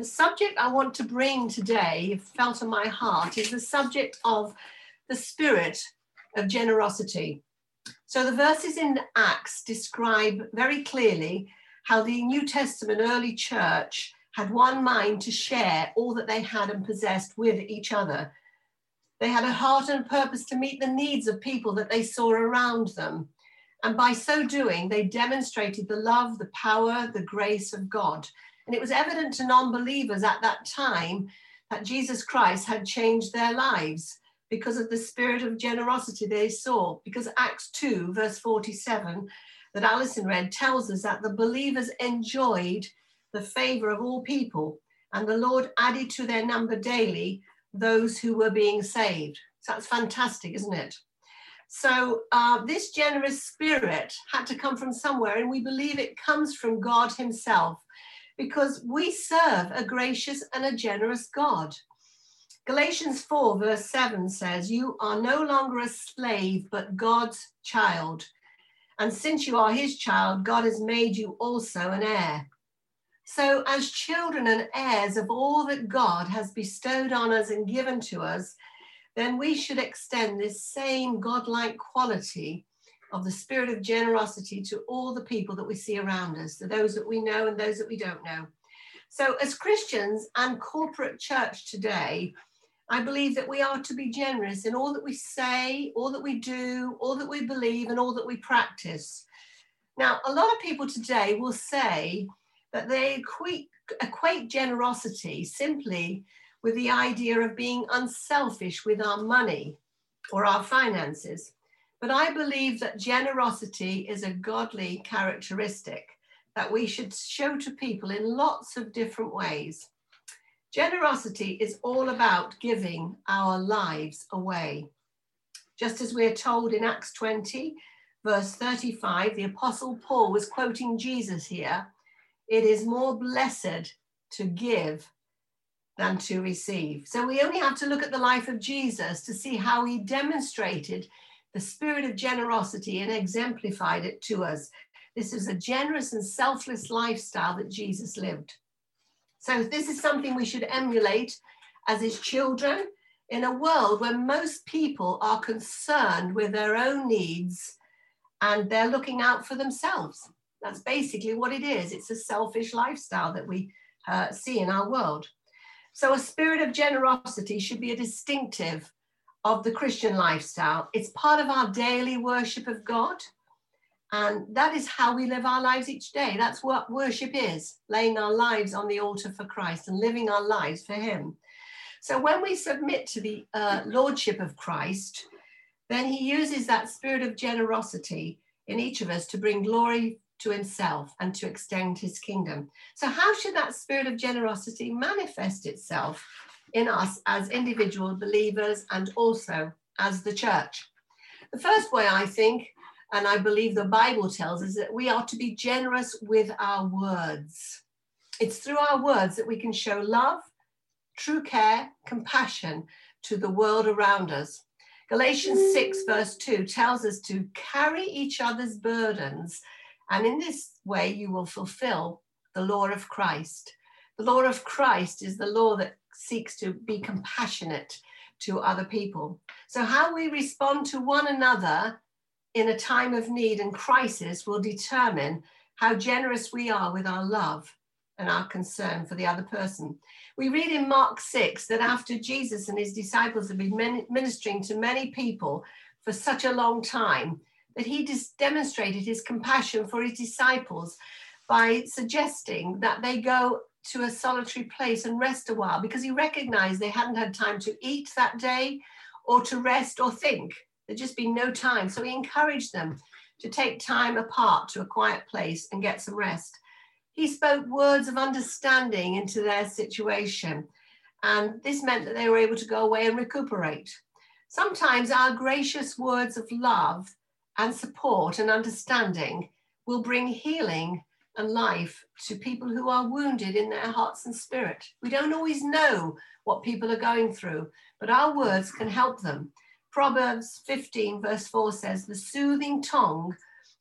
The subject I want to bring today, felt in my heart, is the subject of the spirit of generosity. So the verses in Acts describe very clearly how the New Testament early church had one mind to share all that they had and possessed with each other. They had a heart and purpose to meet the needs of people that they saw around them. And by so doing, they demonstrated the love, the power, the grace of God. And it was evident to non believers at that time that Jesus Christ had changed their lives because of the spirit of generosity they saw. Because Acts 2, verse 47, that Alison read, tells us that the believers enjoyed the favor of all people, and the Lord added to their number daily those who were being saved. So that's fantastic, isn't it? So uh, this generous spirit had to come from somewhere, and we believe it comes from God Himself because we serve a gracious and a generous God. Galatians 4, verse 7 says, You are no longer a slave, but God's child. And since you are his child, God has made you also an heir. So, as children and heirs of all that God has bestowed on us and given to us, then we should extend this same godlike quality of the spirit of generosity to all the people that we see around us, to those that we know and those that we don't know. So, as Christians and corporate church today, I believe that we are to be generous in all that we say, all that we do, all that we believe, and all that we practice. Now, a lot of people today will say that they equate, equate generosity simply with the idea of being unselfish with our money or our finances. But I believe that generosity is a godly characteristic that we should show to people in lots of different ways. Generosity is all about giving our lives away. Just as we're told in Acts 20, verse 35, the Apostle Paul was quoting Jesus here it is more blessed to give than to receive. So we only have to look at the life of Jesus to see how he demonstrated the spirit of generosity and exemplified it to us. This is a generous and selfless lifestyle that Jesus lived. So, this is something we should emulate as his children in a world where most people are concerned with their own needs and they're looking out for themselves. That's basically what it is. It's a selfish lifestyle that we uh, see in our world. So, a spirit of generosity should be a distinctive of the Christian lifestyle. It's part of our daily worship of God. And that is how we live our lives each day. That's what worship is laying our lives on the altar for Christ and living our lives for Him. So when we submit to the uh, Lordship of Christ, then He uses that spirit of generosity in each of us to bring glory to Himself and to extend His kingdom. So, how should that spirit of generosity manifest itself in us as individual believers and also as the church. The first way I think, and I believe the Bible tells us, that we are to be generous with our words. It's through our words that we can show love, true care, compassion to the world around us. Galatians 6, verse 2 tells us to carry each other's burdens, and in this way you will fulfill the law of Christ. The law of Christ is the law that seeks to be compassionate to other people. So, how we respond to one another in a time of need and crisis will determine how generous we are with our love and our concern for the other person. We read in Mark 6 that after Jesus and his disciples had been ministering to many people for such a long time, that he demonstrated his compassion for his disciples by suggesting that they go to a solitary place and rest a while because he recognized they hadn't had time to eat that day or to rest or think. There'd just been no time. So he encouraged them to take time apart to a quiet place and get some rest. He spoke words of understanding into their situation. And this meant that they were able to go away and recuperate. Sometimes our gracious words of love and support and understanding will bring healing and life to people who are wounded in their hearts and spirit. We don't always know what people are going through, but our words can help them. Proverbs 15, verse 4 says, The soothing tongue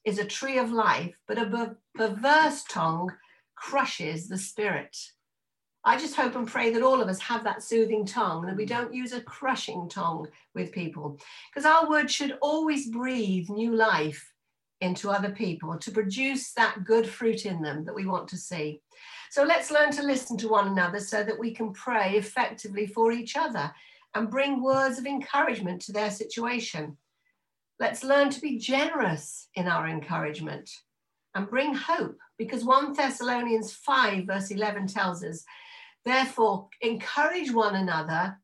is a tree of life, but a perverse tongue crushes the spirit. I just hope and pray that all of us have that soothing tongue, and that we mm. don't use a crushing tongue with people. Because our words should always breathe new life into other people to produce that good fruit in them that we want to see. So let's learn to listen to one another so that we can pray effectively for each other and bring words of encouragement to their situation. Let's learn to be generous in our encouragement and bring hope because 1 Thessalonians 5, verse 11 tells us, therefore, encourage one another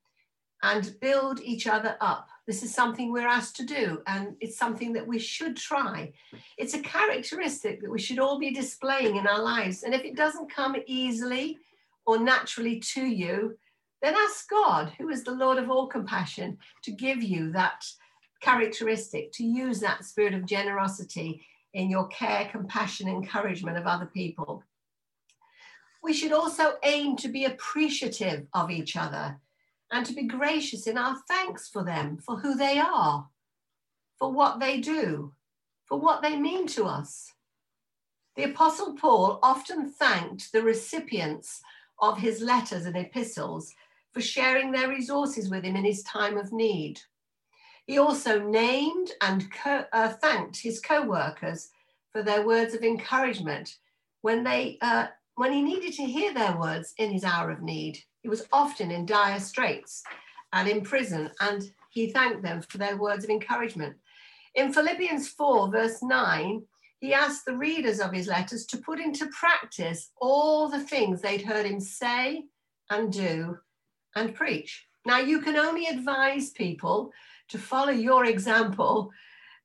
and build each other up. This is something we're asked to do, and it's something that we should try. It's a characteristic that we should all be displaying in our lives. And if it doesn't come easily or naturally to you, then ask God, who is the Lord of all compassion, to give you that characteristic, to use that spirit of generosity in your care, compassion, encouragement of other people. We should also aim to be appreciative of each other and to be gracious in our thanks for them, for who they are, for what they do, for what they mean to us. The Apostle Paul often thanked the recipients of his letters and epistles for sharing their resources with him in his time of need. He also named and co- uh, thanked his co workers for their words of encouragement when, they, uh, when he needed to hear their words in his hour of need. He was often in dire straits and in prison, and he thanked them for their words of encouragement. In Philippians 4, verse 9, he asked the readers of his letters to put into practice all the things they'd heard him say and do and preach. Now, you can only advise people to follow your example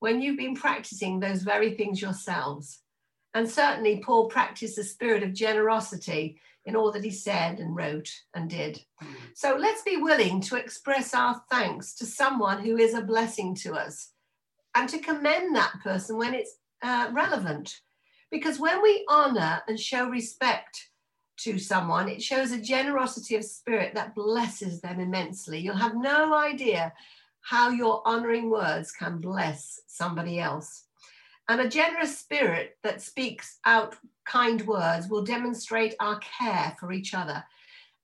when you've been practicing those very things yourselves. And certainly, Paul practiced the spirit of generosity in all that he said and wrote and did. So let's be willing to express our thanks to someone who is a blessing to us and to commend that person when it's uh, relevant. Because when we honor and show respect to someone, it shows a generosity of spirit that blesses them immensely. You'll have no idea how your honoring words can bless somebody else. And a generous spirit that speaks out kind words will demonstrate our care for each other.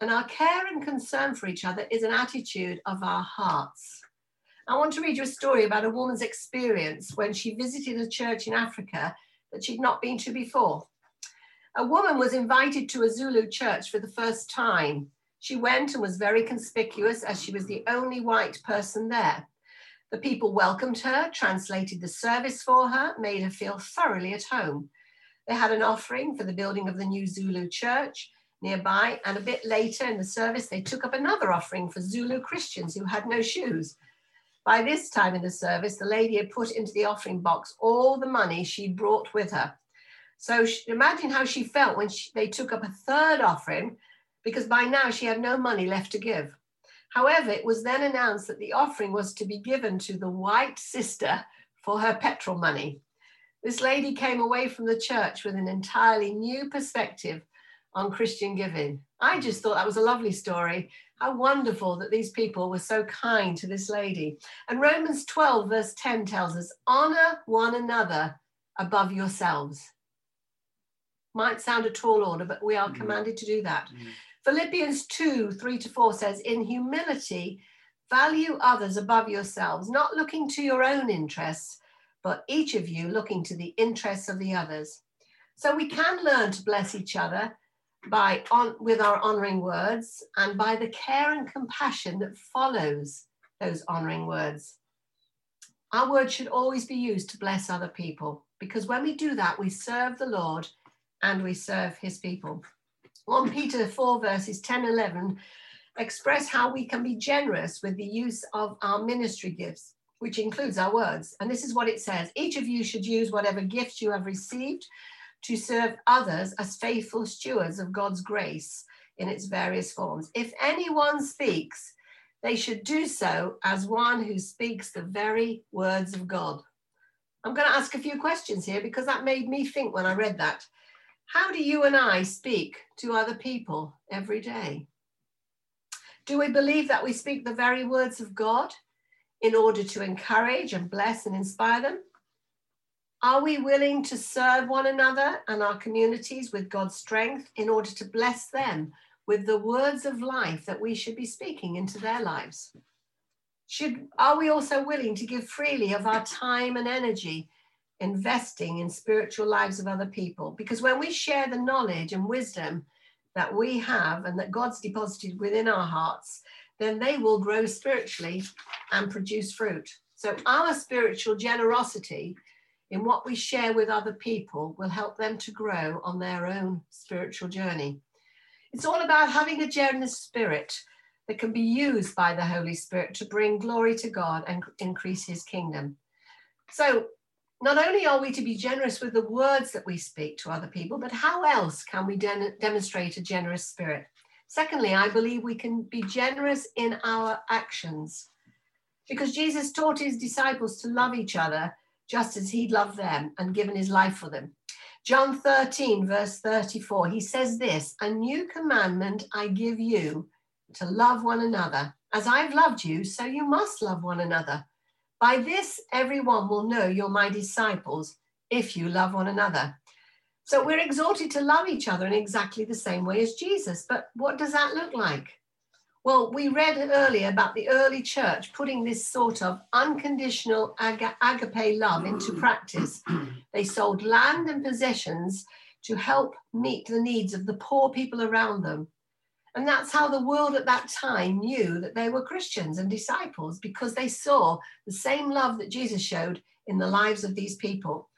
And our care and concern for each other is an attitude of our hearts. I want to read you a story about a woman's experience when she visited a church in Africa that she'd not been to before. A woman was invited to a Zulu church for the first time. She went and was very conspicuous as she was the only white person there. The people welcomed her, translated the service for her, made her feel thoroughly at home. They had an offering for the building of the new Zulu church nearby, and a bit later in the service, they took up another offering for Zulu Christians who had no shoes. By this time in the service, the lady had put into the offering box all the money she brought with her. So she, imagine how she felt when she, they took up a third offering, because by now she had no money left to give. However, it was then announced that the offering was to be given to the white sister for her petrol money. This lady came away from the church with an entirely new perspective on Christian giving. I just thought that was a lovely story. How wonderful that these people were so kind to this lady. And Romans 12, verse 10 tells us honor one another above yourselves. Might sound a tall order, but we are mm. commanded to do that. Mm. Philippians 2 3 to 4 says, In humility, value others above yourselves, not looking to your own interests, but each of you looking to the interests of the others. So we can learn to bless each other by on, with our honoring words and by the care and compassion that follows those honoring words. Our words should always be used to bless other people because when we do that, we serve the Lord and we serve his people. 1 Peter 4, verses 10 11 express how we can be generous with the use of our ministry gifts, which includes our words. And this is what it says Each of you should use whatever gifts you have received to serve others as faithful stewards of God's grace in its various forms. If anyone speaks, they should do so as one who speaks the very words of God. I'm going to ask a few questions here because that made me think when I read that. How do you and I speak to other people every day? Do we believe that we speak the very words of God in order to encourage and bless and inspire them? Are we willing to serve one another and our communities with God's strength in order to bless them with the words of life that we should be speaking into their lives? Should, are we also willing to give freely of our time and energy investing in spiritual lives of other people? Because when we share the knowledge and wisdom that we have and that God's deposited within our hearts, then they will grow spiritually and produce fruit. So, our spiritual generosity in what we share with other people will help them to grow on their own spiritual journey. It's all about having a generous spirit that can be used by the Holy Spirit to bring glory to God and increase his kingdom. So, not only are we to be generous with the words that we speak to other people, but how else can we de- demonstrate a generous spirit? Secondly, I believe we can be generous in our actions because Jesus taught his disciples to love each other just as he loved them and given his life for them. John 13, verse 34, he says this A new commandment I give you to love one another. As I've loved you, so you must love one another. By this, everyone will know you're my disciples if you love one another. So we're exhorted to love each other in exactly the same way as Jesus. But what does that look like? Well, we read earlier about the early church putting this sort of unconditional ag- agape love into practice. They sold land and possessions to help meet the needs of the poor people around them. And that's how the world at that time knew that they were Christians and disciples because they saw the same love that Jesus showed in the lives of these people.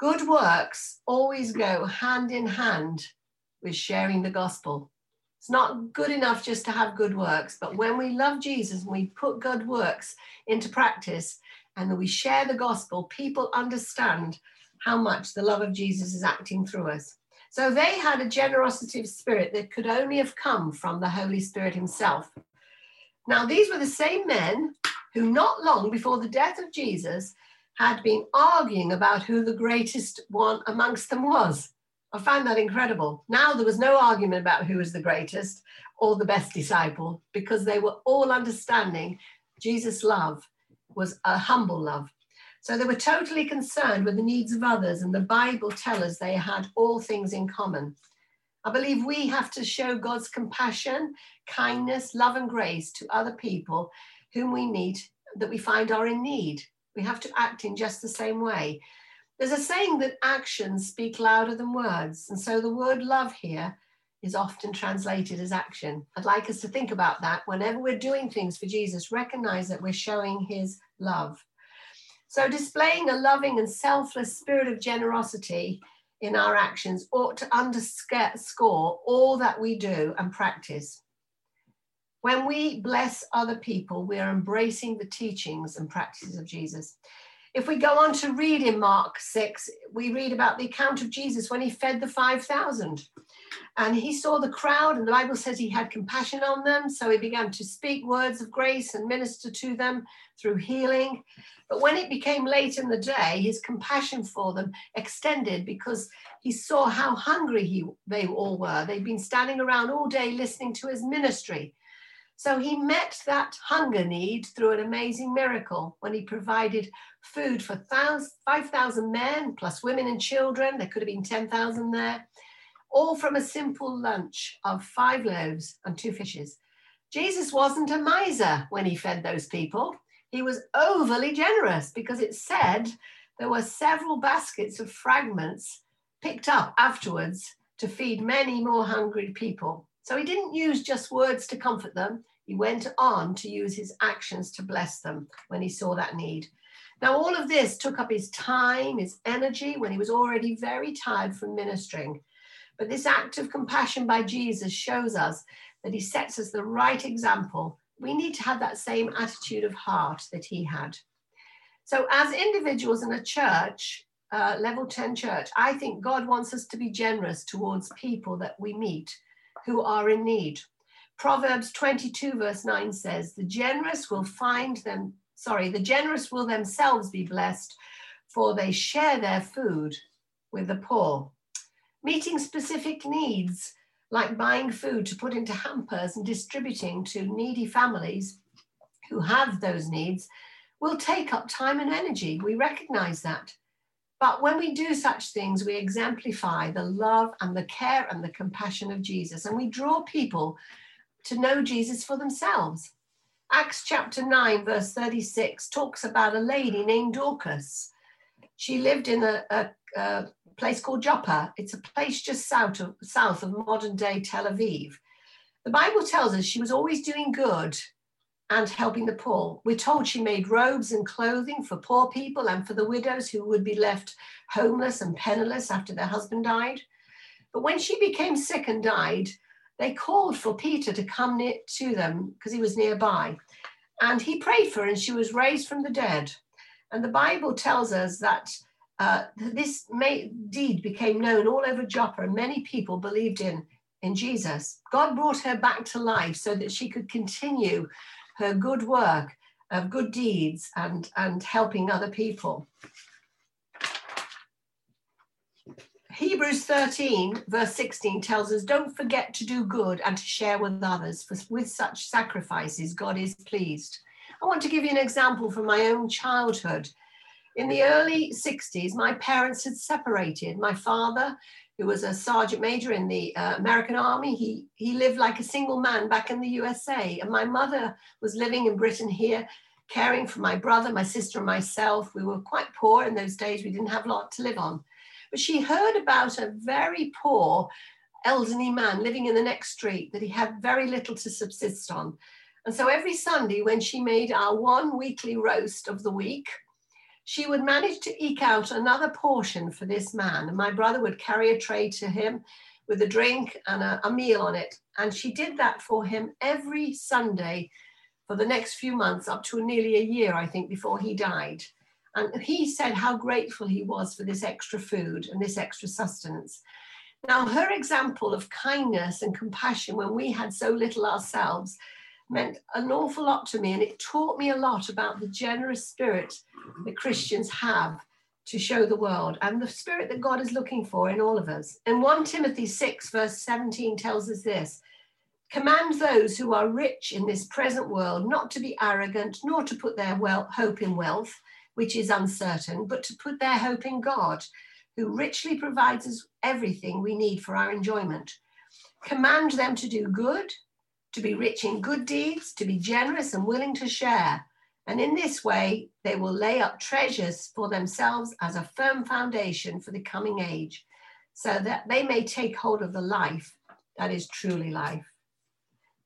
Good works always go hand in hand with sharing the gospel. It's not good enough just to have good works, but when we love Jesus and we put good works into practice and we share the gospel, people understand how much the love of Jesus is acting through us. So they had a generosity of spirit that could only have come from the Holy Spirit himself. Now, these were the same men who, not long before the death of Jesus, had been arguing about who the greatest one amongst them was. I find that incredible. Now there was no argument about who was the greatest or the best disciple because they were all understanding Jesus' love was a humble love. So they were totally concerned with the needs of others, and the Bible tells us they had all things in common. I believe we have to show God's compassion, kindness, love, and grace to other people whom we meet that we find are in need. We have to act in just the same way. There's a saying that actions speak louder than words. And so the word love here is often translated as action. I'd like us to think about that whenever we're doing things for Jesus, recognize that we're showing his love. So, displaying a loving and selfless spirit of generosity in our actions ought to underscore all that we do and practice. When we bless other people, we are embracing the teachings and practices of Jesus. If we go on to read in Mark 6, we read about the account of Jesus when he fed the 5,000. And he saw the crowd, and the Bible says he had compassion on them. So he began to speak words of grace and minister to them through healing. But when it became late in the day, his compassion for them extended because he saw how hungry he, they all were. They'd been standing around all day listening to his ministry. So he met that hunger need through an amazing miracle when he provided food for 5,000 men, plus women and children. There could have been 10,000 there, all from a simple lunch of five loaves and two fishes. Jesus wasn't a miser when he fed those people. He was overly generous because it said there were several baskets of fragments picked up afterwards to feed many more hungry people. So he didn't use just words to comfort them. He went on to use his actions to bless them when he saw that need. Now, all of this took up his time, his energy, when he was already very tired from ministering. But this act of compassion by Jesus shows us that he sets us the right example. We need to have that same attitude of heart that he had. So, as individuals in a church, uh, level 10 church, I think God wants us to be generous towards people that we meet who are in need. Proverbs 22, verse 9 says, The generous will find them sorry, the generous will themselves be blessed, for they share their food with the poor. Meeting specific needs, like buying food to put into hampers and distributing to needy families who have those needs, will take up time and energy. We recognize that. But when we do such things, we exemplify the love and the care and the compassion of Jesus, and we draw people to know Jesus for themselves. Acts chapter 9, verse 36 talks about a lady named Dorcas. She lived in a, a, a place called Joppa. It's a place just south of, south of modern day Tel Aviv. The Bible tells us she was always doing good and helping the poor. We're told she made robes and clothing for poor people and for the widows who would be left homeless and penniless after their husband died. But when she became sick and died, they called for Peter to come near to them because he was nearby. And he prayed for her and she was raised from the dead. And the Bible tells us that uh, this may, deed became known all over Joppa and many people believed in, in Jesus. God brought her back to life so that she could continue her good work of good deeds and, and helping other people. Hebrews 13, verse 16 tells us, Don't forget to do good and to share with others, for with such sacrifices, God is pleased. I want to give you an example from my own childhood. In the early 60s, my parents had separated. My father who was a sergeant major in the uh, American Army. He, he lived like a single man back in the USA. And my mother was living in Britain here, caring for my brother, my sister, and myself. We were quite poor in those days. We didn't have a lot to live on. But she heard about a very poor elderly man living in the next street that he had very little to subsist on. And so every Sunday, when she made our one weekly roast of the week, she would manage to eke out another portion for this man. And my brother would carry a tray to him with a drink and a, a meal on it. And she did that for him every Sunday for the next few months, up to nearly a year, I think, before he died. And he said how grateful he was for this extra food and this extra sustenance. Now, her example of kindness and compassion when we had so little ourselves meant an awful lot to me. And it taught me a lot about the generous spirit that Christians have to show the world and the spirit that God is looking for in all of us. And 1 Timothy 6, verse 17 tells us this Command those who are rich in this present world not to be arrogant, nor to put their hope in wealth, which is uncertain, but to put their hope in God, who richly provides us everything we need for our enjoyment. Command them to do good to be rich in good deeds, to be generous and willing to share. And in this way, they will lay up treasures for themselves as a firm foundation for the coming age, so that they may take hold of the life that is truly life.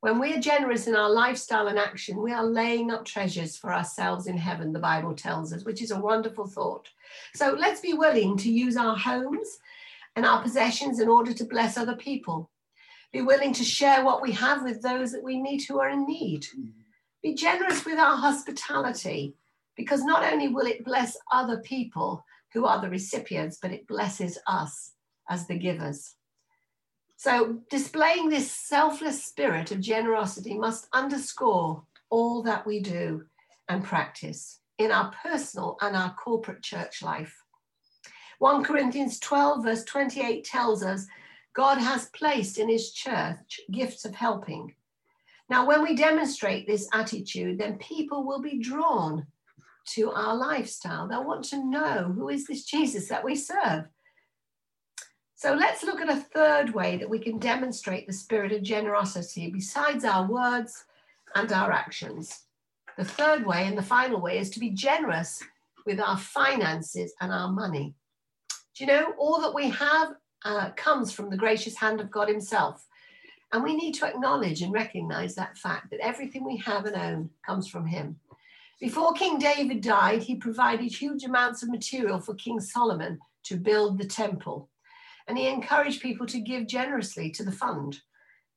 When we are generous in our lifestyle and action, we are laying up treasures for ourselves in heaven, the Bible tells us, which is a wonderful thought. So let's be willing to use our homes and our possessions in order to bless other people be willing to share what we have with those that we meet who are in need. Be generous with our hospitality, because not only will it bless other people who are the recipients, but it blesses us as the givers. So, displaying this selfless spirit of generosity must underscore all that we do and practice in our personal and our corporate church life. 1 Corinthians 12, verse 28 tells us God has placed in his church gifts of helping. Now, when we demonstrate this attitude, then people will be drawn to our lifestyle. They'll want to know who is this Jesus that we serve. So let's look at a third way that we can demonstrate the spirit of generosity besides our words and our actions. The third way and the final way is to be generous with our finances and our money. Do you know all that we have uh, comes from the gracious hand of God Himself. And we need to acknowledge and recognize that fact that everything we have and own comes from Him. Before King David died, he provided huge amounts of material for King Solomon to build the temple. And he encouraged people to give generously to the fund.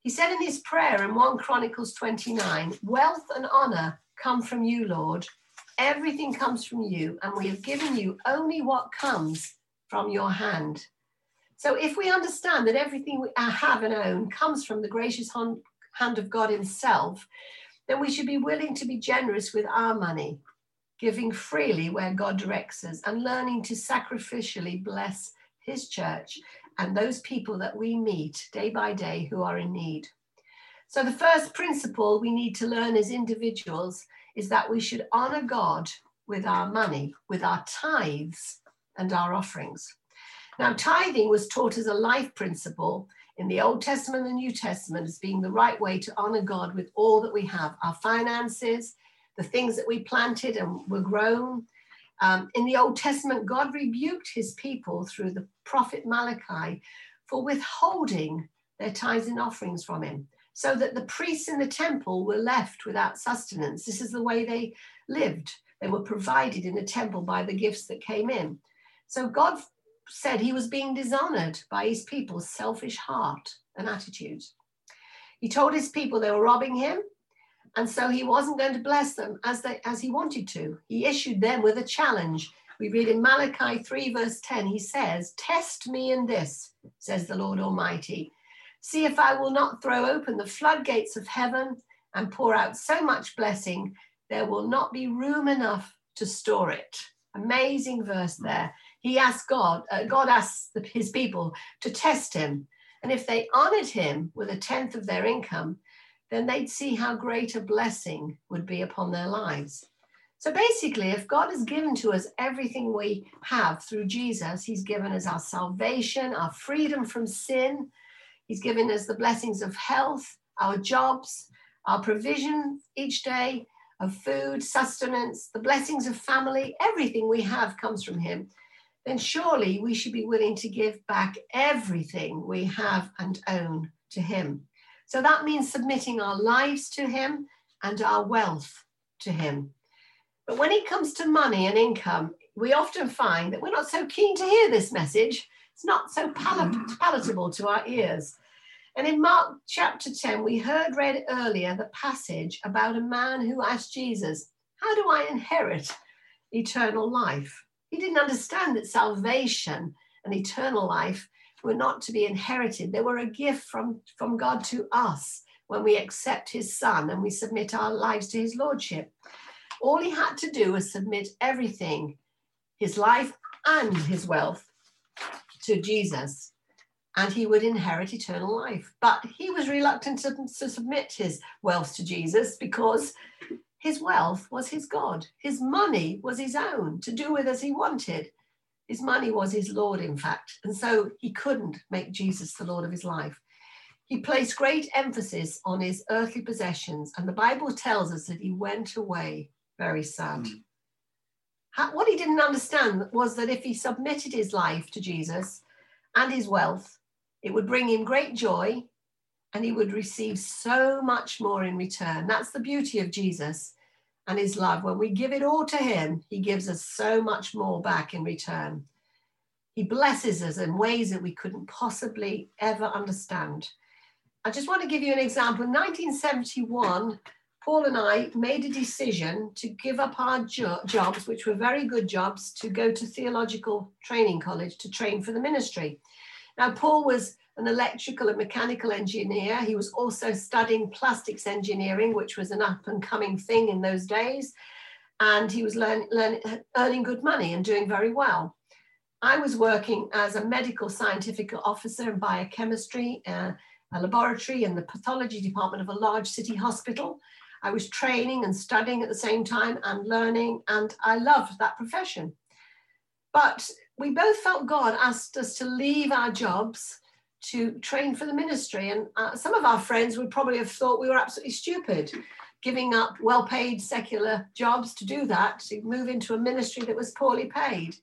He said in his prayer in 1 Chronicles 29 Wealth and honor come from you, Lord. Everything comes from you, and we have given you only what comes from your hand. So if we understand that everything we have and own comes from the gracious hand of God Himself, then we should be willing to be generous with our money, giving freely where God directs us, and learning to sacrificially bless His church and those people that we meet day by day who are in need. So, the first principle we need to learn as individuals is that we should honor God with our money, with our tithes, and our offerings. Now, tithing was taught as a life principle in the Old Testament and the New Testament as being the right way to honor God with all that we have our finances, the things that we planted and were grown. Um, in the Old Testament, God rebuked his people through the prophet Malachi for withholding their tithes and offerings from him, so that the priests in the temple were left without sustenance. This is the way they lived. They were provided in the temple by the gifts that came in. So God said he was being dishonored by his people's selfish heart and attitude. He told his people they were robbing him, and so he wasn't going to bless them as, they, as he wanted to. He issued them with a challenge. We read in Malachi 3, verse 10, he says, Test me in this, says the Lord Almighty. See if I will not throw open the floodgates of heaven and pour out so much blessing, there will not be room enough to store it. Amazing verse there he asked God, uh, God asked the, his people to test him. And if they honored him with a tenth of their income, then they'd see how great a blessing would be upon their lives. So basically, if God has given to us everything we have through Jesus, He's given us our salvation, our freedom from sin, He's given us the blessings of health, our jobs, our provision each day of food, sustenance, the blessings of family, everything we have comes from Him then surely we should be willing to give back everything we have and own to Him. So that means submitting our lives to Him and our wealth to Him. But when it comes to money and income, we often find that we're not so keen to hear this message. It's not so palatable to our ears. And in Mark chapter 10, we heard read earlier the passage about a man who asked Jesus, How do I inherit eternal life? He didn't understand that salvation and eternal life were not to be inherited. They were a gift from, from God to us when we accept his son and we submit our lives to his lordship. All he had to do was submit everything, his life and his wealth, to Jesus, and he would inherit eternal life. But he was reluctant to, to submit his wealth to Jesus because his wealth was his God. His money was his own to do with as he wanted. His money was his Lord, in fact. And so he couldn't make Jesus the Lord of his life. He placed great emphasis on his earthly possessions. And the Bible tells us that he went away very sad. Mm. How, what he didn't understand was that if he submitted his life to Jesus and his wealth, it would bring him great joy and he would receive so much more in return. That's the beauty of Jesus and his love. When we give it all to him, he gives us so much more back in return. He blesses us in ways that we couldn't possibly ever understand. I just want to give you an example. In 1971, Paul and I made a decision to give up our jo- jobs, which were very good jobs, to go to theological training college to train for the ministry. Now, Paul was an electrical and mechanical engineer. He was also studying plastics engineering, which was an up and coming thing in those days. And he was learn, learn, earning good money and doing very well. I was working as a medical scientific officer in biochemistry, uh, a laboratory in the pathology department of a large city hospital. I was training and studying at the same time and learning, and I loved that profession. But we both felt God asked us to leave our jobs to train for the ministry. And uh, some of our friends would probably have thought we were absolutely stupid, giving up well paid secular jobs to do that, to move into a ministry that was poorly paid.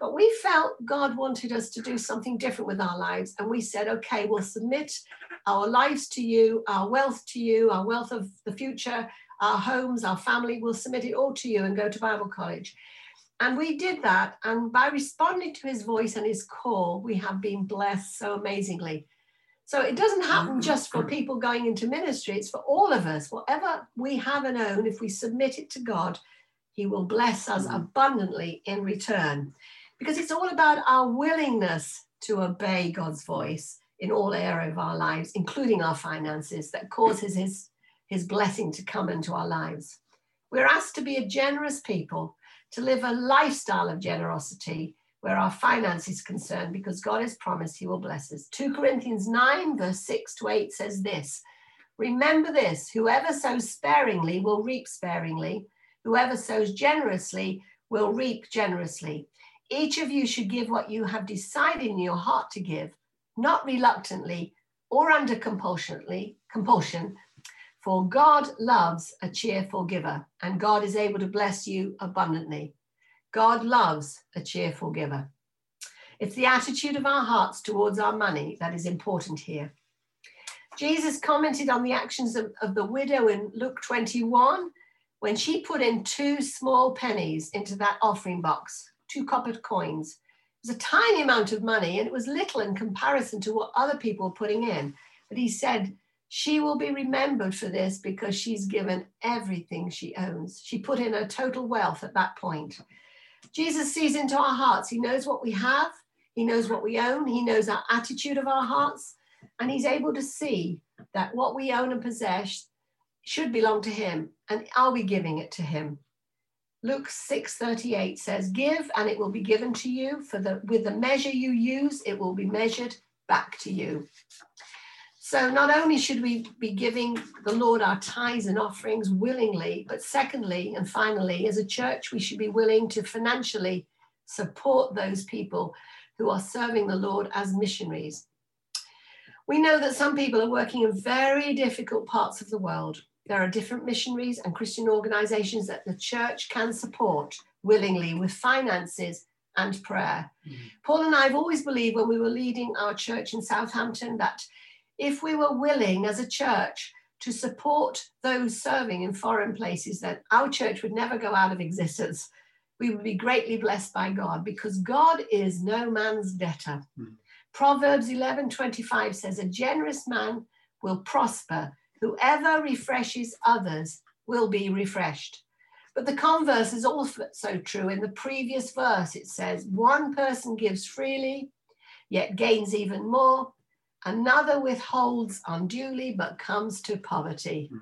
But we felt God wanted us to do something different with our lives. And we said, okay, we'll submit our lives to you, our wealth to you, our wealth of the future, our homes, our family, we'll submit it all to you and go to Bible college. And we did that. And by responding to his voice and his call, we have been blessed so amazingly. So it doesn't happen mm-hmm. just for people going into ministry, it's for all of us. Whatever we have and own, if we submit it to God, he will bless us mm-hmm. abundantly in return. Because it's all about our willingness to obey God's voice in all area of our lives, including our finances, that causes his, his blessing to come into our lives. We're asked to be a generous people to live a lifestyle of generosity where our finance is concerned because God has promised he will bless us. 2 Corinthians 9, verse 6 to 8 says this Remember this whoever sows sparingly will reap sparingly, whoever sows generously will reap generously. Each of you should give what you have decided in your heart to give, not reluctantly or under compulsionly, compulsion, for God loves a cheerful giver, and God is able to bless you abundantly. God loves a cheerful giver. It's the attitude of our hearts towards our money that is important here. Jesus commented on the actions of, of the widow in Luke 21 when she put in two small pennies into that offering box, two coppered coins. It was a tiny amount of money and it was little in comparison to what other people were putting in. But he said, she will be remembered for this because she's given everything she owns. She put in her total wealth at that point. Jesus sees into our hearts. He knows what we have, He knows what we own, He knows our attitude of our hearts, and He's able to see that what we own and possess should belong to Him. And are we giving it to Him? Luke 6:38 says, "Give and it will be given to you, for the with the measure you use, it will be measured back to you." So not only should we be giving the Lord our tithes and offerings willingly, but secondly and finally, as a church, we should be willing to financially support those people who are serving the Lord as missionaries. We know that some people are working in very difficult parts of the world. There are different missionaries and Christian organizations that the church can support willingly with finances and prayer. Mm-hmm. Paul and I have always believed when we were leading our church in Southampton that if we were willing as a church to support those serving in foreign places, then our church would never go out of existence. We would be greatly blessed by God because God is no man's debtor. Mm. Proverbs 11 25 says, A generous man will prosper. Whoever refreshes others will be refreshed. But the converse is also true. In the previous verse, it says, One person gives freely, yet gains even more. Another withholds unduly but comes to poverty. Hmm.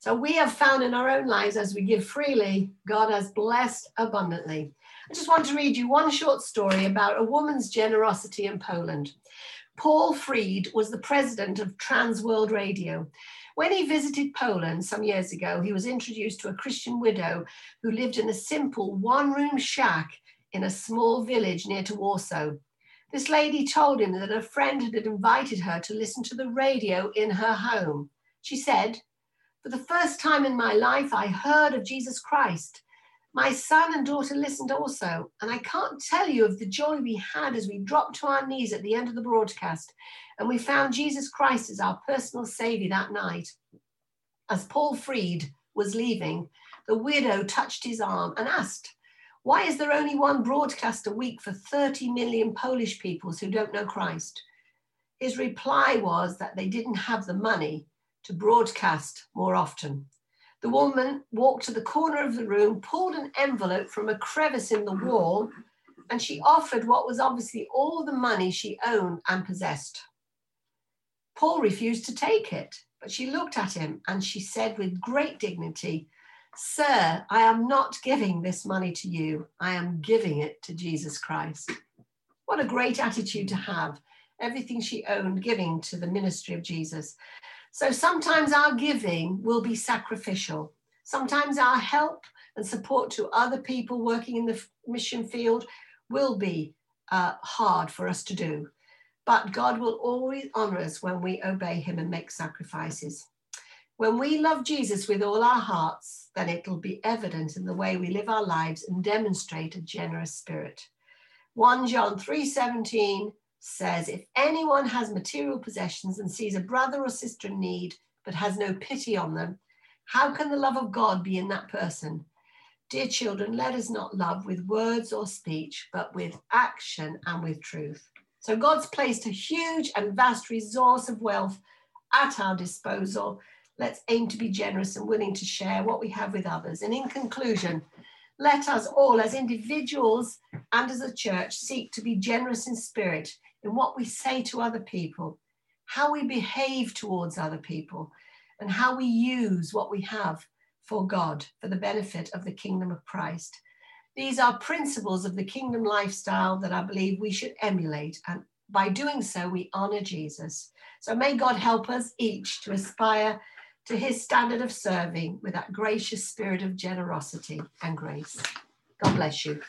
So we have found in our own lives as we give freely, God has blessed abundantly. I just want to read you one short story about a woman's generosity in Poland. Paul Freed was the president of Trans World Radio. When he visited Poland some years ago, he was introduced to a Christian widow who lived in a simple one room shack in a small village near to Warsaw. This lady told him that a friend had invited her to listen to the radio in her home. She said, For the first time in my life, I heard of Jesus Christ. My son and daughter listened also, and I can't tell you of the joy we had as we dropped to our knees at the end of the broadcast and we found Jesus Christ as our personal Savior that night. As Paul Freed was leaving, the widow touched his arm and asked, why is there only one broadcast a week for 30 million Polish peoples who don't know Christ? His reply was that they didn't have the money to broadcast more often. The woman walked to the corner of the room, pulled an envelope from a crevice in the wall, and she offered what was obviously all the money she owned and possessed. Paul refused to take it, but she looked at him and she said with great dignity, Sir, I am not giving this money to you. I am giving it to Jesus Christ. What a great attitude to have. Everything she owned giving to the ministry of Jesus. So sometimes our giving will be sacrificial. Sometimes our help and support to other people working in the mission field will be uh, hard for us to do. But God will always honor us when we obey Him and make sacrifices. When we love Jesus with all our hearts, then it'll be evident in the way we live our lives and demonstrate a generous spirit. 1 John 3:17 says, If anyone has material possessions and sees a brother or sister in need, but has no pity on them, how can the love of God be in that person? Dear children, let us not love with words or speech, but with action and with truth. So God's placed a huge and vast resource of wealth at our disposal Let's aim to be generous and willing to share what we have with others. And in conclusion, let us all, as individuals and as a church, seek to be generous in spirit in what we say to other people, how we behave towards other people, and how we use what we have for God for the benefit of the kingdom of Christ. These are principles of the kingdom lifestyle that I believe we should emulate. And by doing so, we honor Jesus. So may God help us each to aspire to his standard of serving with that gracious spirit of generosity and grace. God bless you.